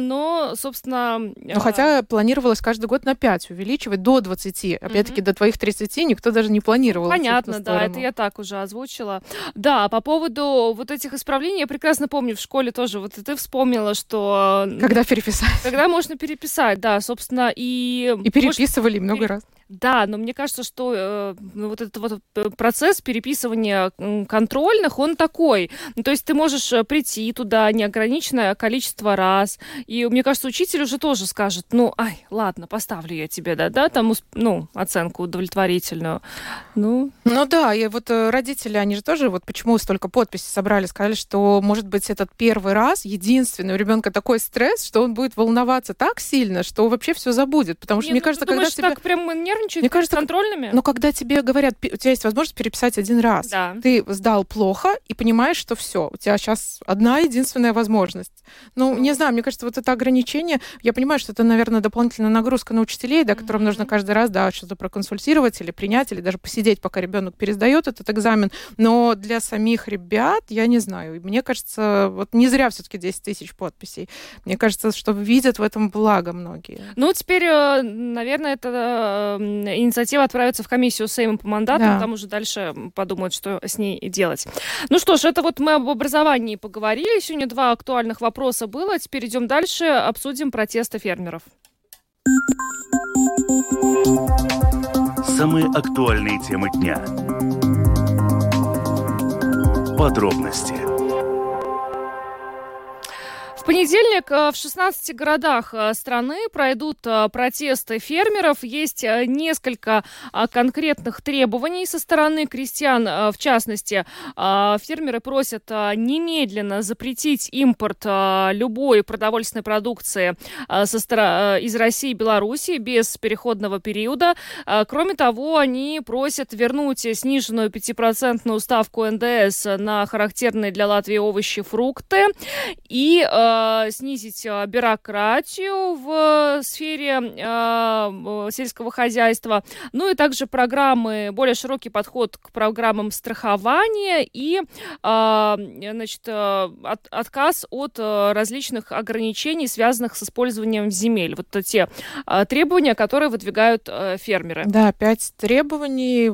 [SPEAKER 4] но, собственно...
[SPEAKER 5] Э, ну, хотя планировалось каждый год на 5 увеличивать до 20. Опять-таки, mm-hmm. до твоих 30 России никто даже не планировал.
[SPEAKER 4] Понятно, да, это я так уже озвучила. Да, по поводу вот этих исправлений, я прекрасно помню, в школе тоже, вот ты вспомнила, что...
[SPEAKER 5] Когда переписать.
[SPEAKER 4] Когда можно переписать, да, собственно, и...
[SPEAKER 5] И переписывали может... много раз.
[SPEAKER 4] Да, но мне кажется, что э, ну, вот этот вот э, процесс переписывания контрольных, он такой. Ну, то есть ты можешь э, прийти туда неограниченное количество раз, и мне кажется, учитель уже тоже скажет, ну, ай, ладно, поставлю я тебе, да, да, там, ну, оценку удовлетворительную. Ну,
[SPEAKER 5] ну да, и вот э, родители, они же тоже, вот почему столько подписей собрали, сказали, что, может быть, этот первый раз, единственный, у ребенка такой стресс, что он будет волноваться так сильно, что вообще все забудет, потому что, Нет, мне ну, кажется,
[SPEAKER 4] думаешь,
[SPEAKER 5] когда
[SPEAKER 4] тебе... так прям нервничают Мне кажется, контрольными?
[SPEAKER 5] Ну, когда тебе говорят, у тебя есть возможность переписать один раз, да. ты сдал плохо и понимаешь, что все, у тебя сейчас одна единственная возможность. Ну, не знаю, мне кажется, вот это ограничение, я понимаю, что это, наверное, дополнительная нагрузка на учителей, да, которым mm-hmm. нужно каждый раз, да, что-то проконсультировать или принять, или даже посидеть, пока ребенок пересдает этот экзамен. Но для самих ребят, я не знаю, мне кажется, вот не зря все-таки 10 тысяч подписей. Мне кажется, что видят в этом благо многие.
[SPEAKER 4] Ну, теперь, э, наверное, это э, инициатива отправится в комиссию Сейма по мандатам, да. там уже дальше подумают, что с ней делать. Ну что ж, это вот мы об образовании поговорили. Сегодня два актуальных вопроса было. Теперь идем дальше, обсудим протесты фермеров.
[SPEAKER 3] Самые актуальные темы дня. Подробности
[SPEAKER 4] понедельник э, в 16 городах э, страны пройдут э, протесты фермеров. Есть несколько конкретных требований со стороны крестьян. В частности, фермеры просят немедленно запретить импорт любой продовольственной продукции из России и Беларуси без переходного периода. Кроме того, они просят вернуть сниженную 5% ставку НДС на характерные для Латвии овощи, фрукты и Э, снизить э, бюрократию в сфере э, сельского хозяйства, ну и также программы, более широкий подход к программам страхования и значит, от, отказ от различных ограничений, связанных с использованием земель. Вот те требования, которые выдвигают фермеры.
[SPEAKER 5] Да, пять требований.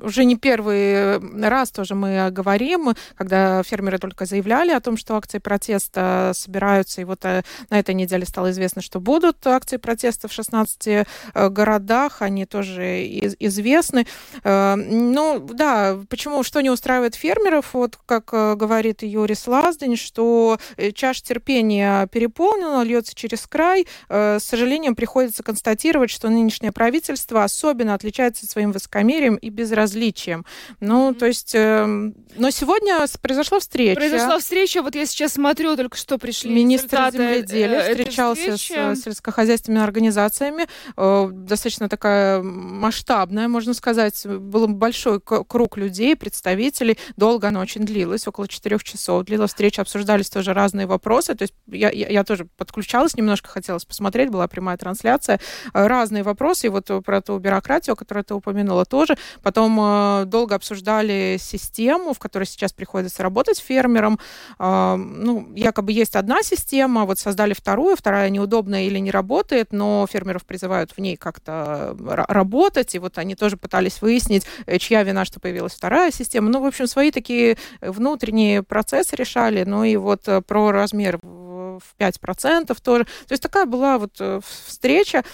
[SPEAKER 5] Уже не первый раз тоже мы говорим, когда фермеры только заявляли о том, что акции протеста собираются собираются. И вот э, на этой неделе стало известно, что будут акции протеста в 16 э, городах. Они тоже известны. Э, ну, да, почему, что не устраивает фермеров? Вот как говорит Юрис Лаздень, что чаша терпения переполнена, льется через край. С сожалением приходится констатировать, что нынешнее правительство особенно отличается своим высокомерием и безразличием. Ну, то есть, но сегодня произошла встреча.
[SPEAKER 4] Произошла встреча, вот я сейчас смотрю, только что пришли
[SPEAKER 5] Министр земледелия
[SPEAKER 4] э,
[SPEAKER 5] встречался
[SPEAKER 4] встречи.
[SPEAKER 5] с сельскохозяйственными организациями. Э, Достаточно такая масштабная, можно сказать. Был большой круг людей, представителей. Долго она очень длилась, около четырех часов. Длилась встреча, обсуждались тоже разные вопросы. То есть я, я, я тоже подключалась, немножко хотелось посмотреть, была прямая трансляция. Э, Разные вопросы, и вот э, про ту бюрократию, о которой ты упомянула, тоже. Потом э, долго обсуждали систему, в которой сейчас приходится работать фермерам. Ну, якобы есть одна система, вот создали вторую, вторая неудобная или не работает, но фермеров призывают в ней как-то ра- работать, и вот они тоже пытались выяснить, э, чья вина, что появилась вторая система. Ну, в общем, свои такие внутренние процессы решали, ну и вот э, про размер в в 5% тоже. То есть такая была вот э, встреча.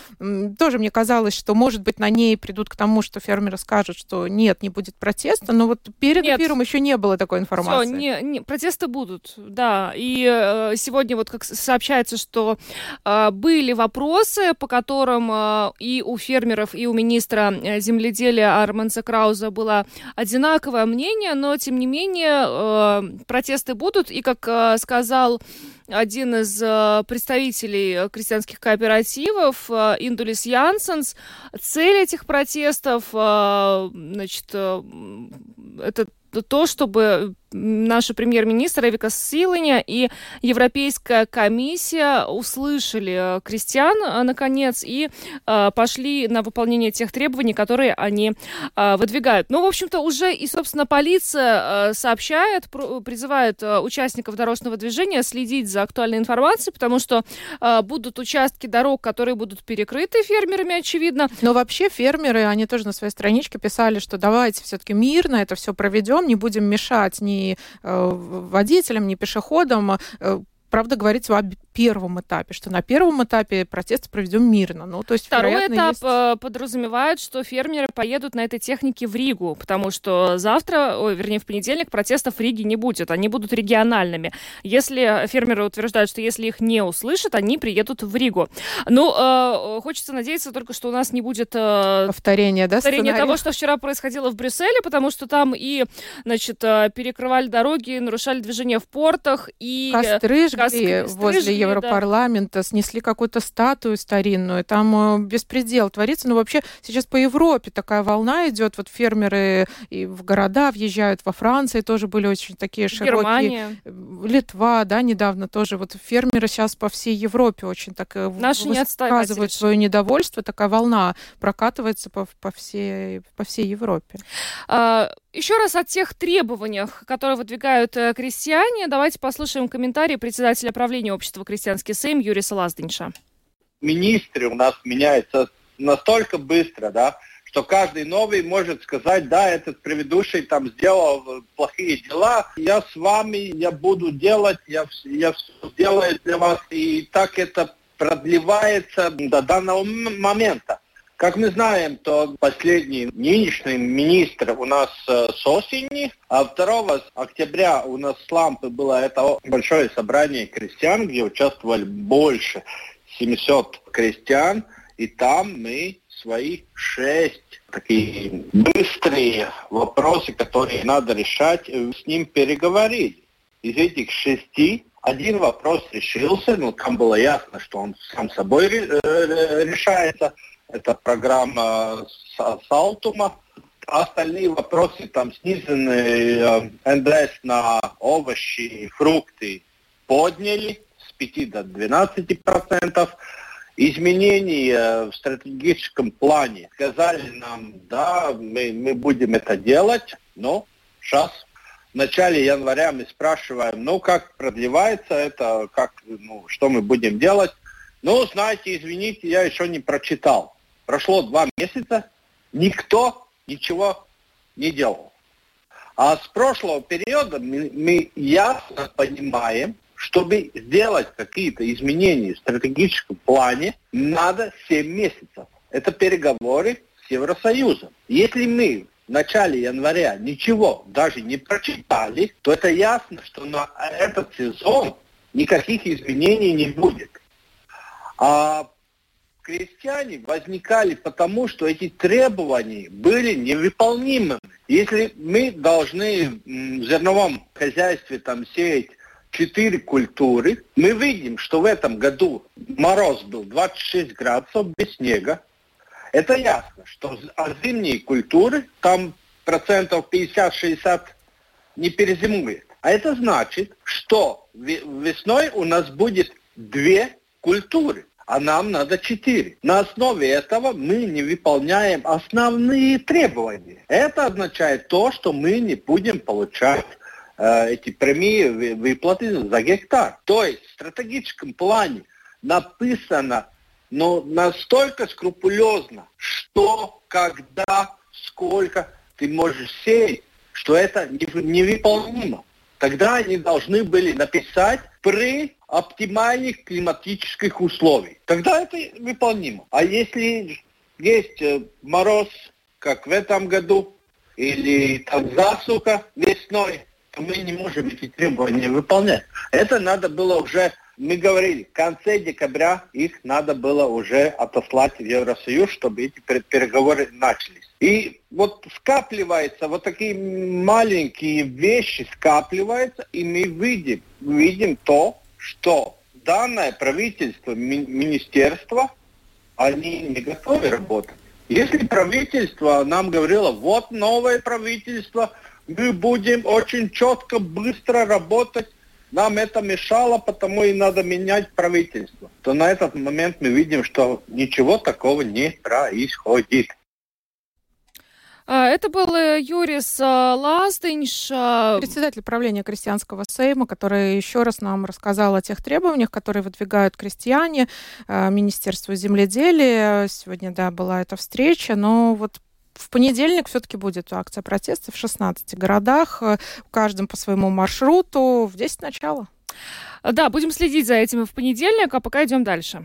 [SPEAKER 5] Тоже мне казалось, что, может быть, на ней придут к тому, что фермеры скажут, что нет, не будет протеста, но вот перед
[SPEAKER 4] Нет.
[SPEAKER 5] эфиром еще не было такой информации.
[SPEAKER 4] не, не, протесты будут, да. И э, сегодня вот как сообщается, что э, были вопросы, по которым э, и у фермеров, и у министра э, земледелия Арманса Крауза было одинаковое мнение, но тем не менее э, протесты будут. И как э, сказал один из э, представителей крестьянских кооперативов, э, Индулис Янсенс, цель этих протестов, э, значит, э, это то, чтобы наша премьер-министр Эвика Силаня и Европейская комиссия услышали э, крестьян, э, наконец, и э, пошли на выполнение тех требований, которые они выдвигают. Ну, в общем-то, уже и, собственно, полиция сообщает, призывает участников дорожного движения следить за актуальной информацией, потому что будут участки дорог, которые будут перекрыты фермерами, очевидно.
[SPEAKER 5] Но вообще фермеры, они тоже на своей страничке писали, что давайте все-таки мирно это все проведем, не будем мешать ни э, водителям, ни пешеходам. Правда, говорится о первом этапе, что на первом этапе протесты проведем мирно. Ну, то есть,
[SPEAKER 4] Второй
[SPEAKER 5] вероятно,
[SPEAKER 4] этап
[SPEAKER 5] есть...
[SPEAKER 4] э, подразумевает, что фермеры поедут на этой технике в Ригу, потому что завтра, ой, вернее, в понедельник протестов в Риге не будет, они будут региональными. Если фермеры утверждают, что если их не услышат, они приедут в Ригу. Ну, э, хочется надеяться только, что у нас не будет э,
[SPEAKER 5] повторение, да,
[SPEAKER 4] повторение того, что вчера происходило в Брюсселе, потому что там и, значит, э, перекрывали дороги, нарушали движение в портах, и...
[SPEAKER 5] Костры жгли
[SPEAKER 4] костры
[SPEAKER 5] возле
[SPEAKER 4] жгли, да.
[SPEAKER 5] Европарламента, снесли какую-то статую старинную, там э, беспредел творится. Но вообще сейчас по Европе такая волна идет, вот фермеры и в города въезжают, во Франции тоже были очень такие широкие.
[SPEAKER 4] Германия.
[SPEAKER 5] Литва, да, недавно тоже. Вот фермеры сейчас по всей Европе очень так э,
[SPEAKER 4] Наши не
[SPEAKER 5] высказывают
[SPEAKER 4] решили.
[SPEAKER 5] свое недовольство. Такая волна прокатывается по, по, всей, по всей Европе.
[SPEAKER 4] А, Еще раз о тех требованиях, которые выдвигают э, крестьяне, давайте послушаем комментарий председателя правления общества «Крестьянский Сейм» Юриса Лаздинша.
[SPEAKER 7] министры у нас меняются настолько быстро, да, что каждый новый может сказать, да, этот предыдущий там сделал э, плохие дела, я с вами, я буду делать, я, я все сделаю для вас, и так это продлевается до данного момента. Как мы знаем, то последний нынешний министр у нас э, с осени, а 2 октября у нас с Лампы было это большое собрание крестьян, где участвовали больше 700 крестьян, и там мы свои шесть такие быстрые вопросы, которые надо решать, э, с ним переговорили. Из этих шести один вопрос решился, но там было ясно, что он сам собой э, решается. Это программа Са- Салтума. Остальные вопросы, там снизенный э, НДС на овощи и фрукты подняли с 5 до 12 процентов. Изменения в стратегическом плане сказали нам, да, мы, мы будем это делать, но сейчас в начале января мы спрашиваем, ну как продлевается это, как, ну, что мы будем делать. Ну, знаете, извините, я еще не прочитал. Прошло два месяца, никто ничего не делал. А с прошлого периода мы, мы ясно понимаем, чтобы сделать какие-то изменения в стратегическом плане, надо 7 месяцев. Это переговоры с Евросоюзом. Если мы в начале января ничего даже не прочитали, то это ясно, что на этот сезон никаких изменений не будет. А крестьяне возникали потому, что эти требования были невыполнимыми. Если мы должны в зерновом хозяйстве там сеять четыре культуры. Мы видим, что в этом году мороз был 26 градусов без снега. Это ясно, что а зимние культуры там процентов 50-60 не перезимует. А это значит, что весной у нас будет две культуры, а нам надо четыре. На основе этого мы не выполняем основные требования. Это означает то, что мы не будем получать э, эти премии выплаты за гектар. То есть в стратегическом плане написано но настолько скрупулезно, что, когда, сколько ты можешь сеять, что это невыполнимо. Тогда они должны были написать при оптимальных климатических условиях. Тогда это выполнимо. А если есть э, мороз, как в этом году, или там засуха весной, то мы не можем эти требования выполнять. Это надо было уже мы говорили, в конце декабря их надо было уже отослать в Евросоюз, чтобы эти переговоры начались. И вот скапливается, вот такие маленькие вещи скапливаются, и мы видим, видим то, что данное правительство, ми- министерство, они не готовы работать. Если правительство нам говорило, вот новое правительство, мы будем очень четко, быстро работать, нам это мешало, потому и надо менять правительство. То на этот момент мы видим, что ничего такого не происходит.
[SPEAKER 4] А, это был э, Юрис а, Лаздынш. А,
[SPEAKER 5] Председатель правления крестьянского сейма, который еще раз нам рассказал о тех требованиях, которые выдвигают крестьяне, Министерство земледелия. Сегодня, да, была эта встреча, но вот в понедельник все-таки будет акция протеста в 16 городах, э, в каждом по своему маршруту, в 10 начала.
[SPEAKER 4] Да, будем следить за этим в понедельник, а пока идем дальше.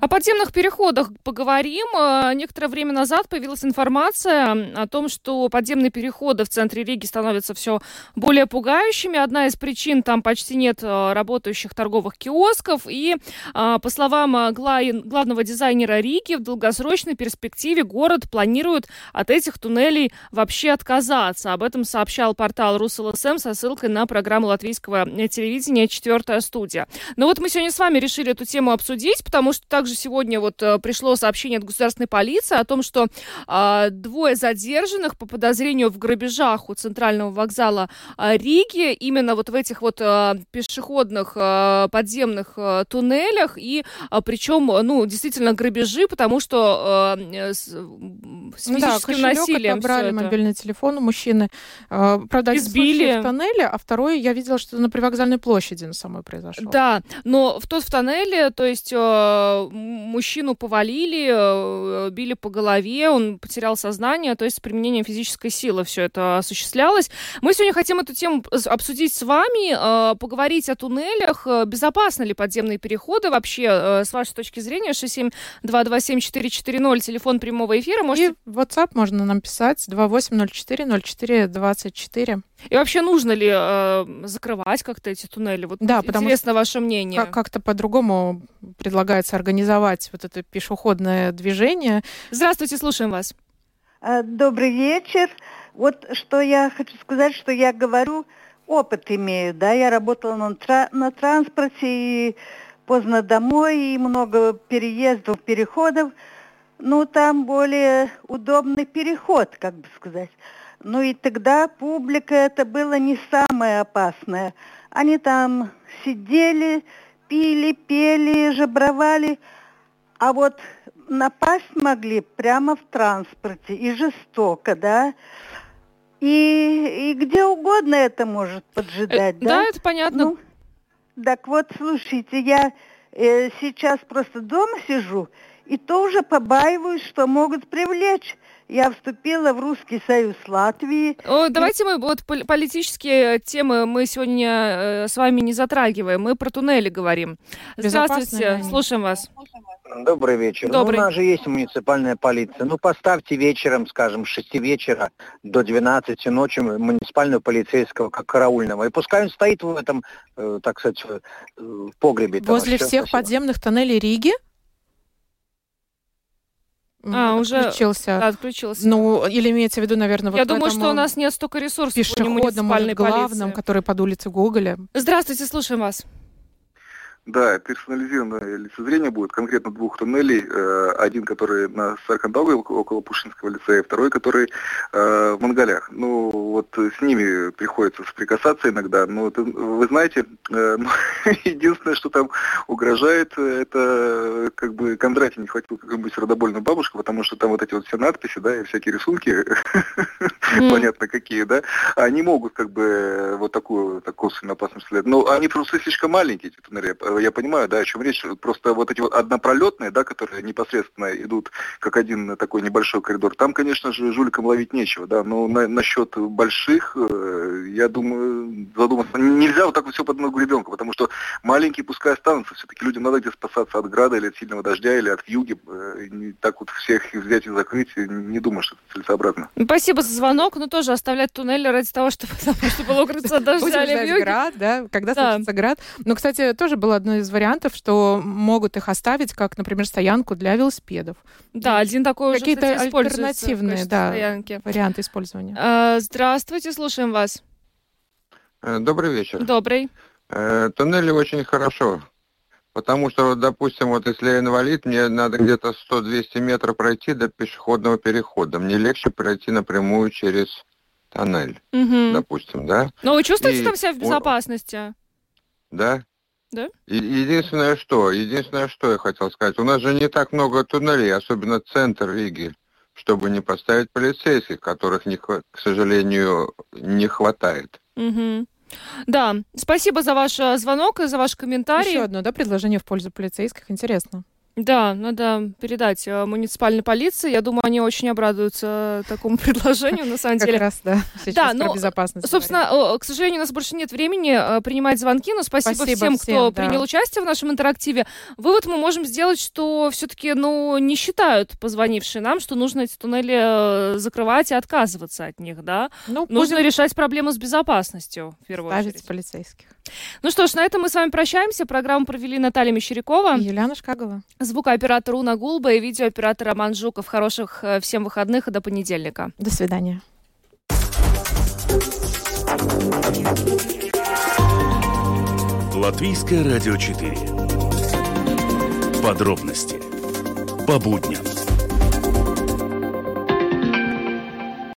[SPEAKER 4] О подземных переходах поговорим. Э, некоторое время назад появилась информация о том, что подземные переходы в центре Риги становятся все более пугающими. Одна из причин там почти нет э, работающих торговых киосков. И, э, по словам главного дизайнера Риги, в долгосрочной перспективе город планирует от этих туннелей вообще отказаться. Об этом сообщал портал РусЛСМ со ссылкой на программу латвийского телевидения «Четвертая студия». Но вот мы сегодня с вами решили эту тему обсудить, потому что также также сегодня вот э, пришло сообщение от государственной полиции о том, что э, двое задержанных по подозрению в грабежах у центрального вокзала э, Риги именно вот в этих вот э, пешеходных подземных туннелях и причем, ну, действительно грабежи, потому что э, с, с физическим да, насилием
[SPEAKER 5] отобрали, мобильный телефон у мужчины. Правда, Избили. в тоннеле, а второй я видела, что на привокзальной площади на самой произошло.
[SPEAKER 4] Да, но в тот в тоннеле, то есть мужчину повалили, э, били по голове, он потерял сознание, то есть с применением физической силы все это осуществлялось. Мы сегодня хотим эту тему обсудить с вами, э, поговорить о туннелях, э, безопасны ли подземные переходы вообще, с вашей точки зрения, 67227-440, телефон прямого эфира.
[SPEAKER 5] Можете... И WhatsApp можно нам писать 2804-04-24.
[SPEAKER 4] И вообще нужно ли э, закрывать как-то эти туннели? Вот
[SPEAKER 5] да, потому
[SPEAKER 4] интересно ваше мнение.
[SPEAKER 5] Как- как-то по-другому предлагается организовать вот это пешеходное движение.
[SPEAKER 4] Здравствуйте, слушаем вас.
[SPEAKER 8] А, добрый вечер. Вот что я хочу сказать, что я говорю, опыт имею, да, я работала на, тра- на транспорте и поздно домой, и много переездов, переходов. Ну, там более удобный переход, как бы сказать. Ну и тогда публика это было не самое опасное. Они там сидели, пили, пели, жебровали, а вот напасть могли прямо в транспорте и жестоко, да. И, и где угодно это может поджидать, э, да?
[SPEAKER 4] Да, это понятно. Ну,
[SPEAKER 8] так вот, слушайте, я э, сейчас просто дома сижу, И тоже побаиваюсь, что могут привлечь. Я вступила в Русский Союз Латвии.
[SPEAKER 4] О, давайте мы вот политические темы мы сегодня э, с вами не затрагиваем. Мы про туннели говорим. Здравствуйте, слушаем вас.
[SPEAKER 9] Добрый вечер.
[SPEAKER 4] Добрый.
[SPEAKER 9] Ну, у нас же есть муниципальная полиция. Ну, поставьте вечером, скажем, с 6 вечера до 12 ночи муниципального полицейского как караульного. И пускай он стоит в этом, э, так сказать, э, в погребе.
[SPEAKER 5] Возле
[SPEAKER 9] Всё,
[SPEAKER 5] всех
[SPEAKER 9] спасибо.
[SPEAKER 5] подземных тоннелей Риги?
[SPEAKER 4] А, уже
[SPEAKER 5] Отключился.
[SPEAKER 4] Да, отключился.
[SPEAKER 5] Ну, или имеется в виду, наверное, вот
[SPEAKER 4] Я думаю, что у нас нет столько ресурсов у муниципальной
[SPEAKER 5] может, главном,
[SPEAKER 4] полиции.
[SPEAKER 5] который под улицей Гоголя.
[SPEAKER 4] Здравствуйте, слушаем вас.
[SPEAKER 10] Да, персонализированное лицезрение будет конкретно двух туннелей. Э, Один, который на Саркандауге около Пушинского лицея, второй, который э, в Монголях. Ну, вот с ними приходится соприкасаться иногда. Но это, вы знаете, э, ну, единственное, что там угрожает, э, это э, как бы Кондратий не хватил какую-нибудь сердобольную бабушку, потому что там вот эти вот все надписи, да, и всякие рисунки, понятно какие, да, они могут как бы э, вот такую, такую опасность представлять. Но они просто слишком маленькие, эти туннели. Я- Я понимаю, да, о чем речь. Просто вот эти вот однопролетные, да, которые непосредственно идут как один такой небольшой коридор, там, конечно же, жуликам ловить нечего, да, но на- насчет больших, э, я думаю, задуматься. Нельзя вот так вот все под ногу ребенка, потому что маленькие пускай останутся. Все-таки людям надо где спасаться от града или от сильного дождя, или от вьюги. Э, не Так вот всех их взять и закрыть, э, не думаю, что это целесообразно.
[SPEAKER 4] Спасибо за звонок, но тоже оставлять туннели ради того, чтобы, чтобы было укрыться от дождя или
[SPEAKER 5] град, да, когда
[SPEAKER 4] Да.
[SPEAKER 5] случится град. Но, кстати, тоже было одно из вариантов, что могут их оставить, как, например, стоянку для велосипедов.
[SPEAKER 4] Да, один такой уже,
[SPEAKER 5] Какие-то альтернативные, да,
[SPEAKER 4] стоянки.
[SPEAKER 5] варианты использования.
[SPEAKER 4] А, Здравствуйте, слушаем вас.
[SPEAKER 11] Э, Добрый вечер.
[SPEAKER 4] Добрый.
[SPEAKER 11] Э, Туннели очень хорошо. Потому что, вот, допустим, вот если я инвалид, мне надо где-то 100-200 метров пройти до пешеходного перехода. Мне легче пройти напрямую через тоннель,
[SPEAKER 4] Мгм.
[SPEAKER 11] допустим, да?
[SPEAKER 4] Но вы чувствуете
[SPEAKER 11] И
[SPEAKER 4] там себя в безопасности?
[SPEAKER 11] Да?
[SPEAKER 4] Да?
[SPEAKER 11] Единственное что, единственное что я хотел сказать, у нас же не так много туннелей, особенно центр Риги, чтобы не поставить полицейских, которых, не к сожалению, не хватает.
[SPEAKER 4] Мгм. Да, спасибо за ваш э, звонок и за ваш комментарий.
[SPEAKER 5] Еще одно, да, предложение в пользу полицейских. Интересно.
[SPEAKER 4] Да, надо передать э, муниципальной полиции. Я думаю, они очень обрадуются такому предложению, на самом
[SPEAKER 5] Как
[SPEAKER 4] деле.
[SPEAKER 5] раз, да, сейчас
[SPEAKER 4] Да,
[SPEAKER 5] про
[SPEAKER 4] ну,
[SPEAKER 5] безопасность.
[SPEAKER 4] Собственно, о, к сожалению, у нас больше нет времени э, принимать звонки, но спасибо,
[SPEAKER 5] Спасибо
[SPEAKER 4] всем,
[SPEAKER 5] всем,
[SPEAKER 4] кто
[SPEAKER 5] да.
[SPEAKER 4] принял участие в нашем интерактиве. Вывод мы можем сделать, что все-таки, ну, не считают позвонившие нам, что нужно эти туннели э, закрывать и отказываться от них, да?
[SPEAKER 5] Ну,
[SPEAKER 4] Нужно
[SPEAKER 5] будем
[SPEAKER 4] решать проблему с безопасностью, в первую
[SPEAKER 5] ставить
[SPEAKER 4] очередь.
[SPEAKER 5] полицейских.
[SPEAKER 4] Ну что ж, на этом мы с вами прощаемся. Программу провели Наталья Мещерякова,
[SPEAKER 5] И Юлиана Шкагова.
[SPEAKER 4] звукооператор Уна Гулба и видеооператор Роман Жуков. Хороших э, всем выходных и до понедельника.
[SPEAKER 5] До свидания.
[SPEAKER 3] Латвийское радио 4. Подробности по будням.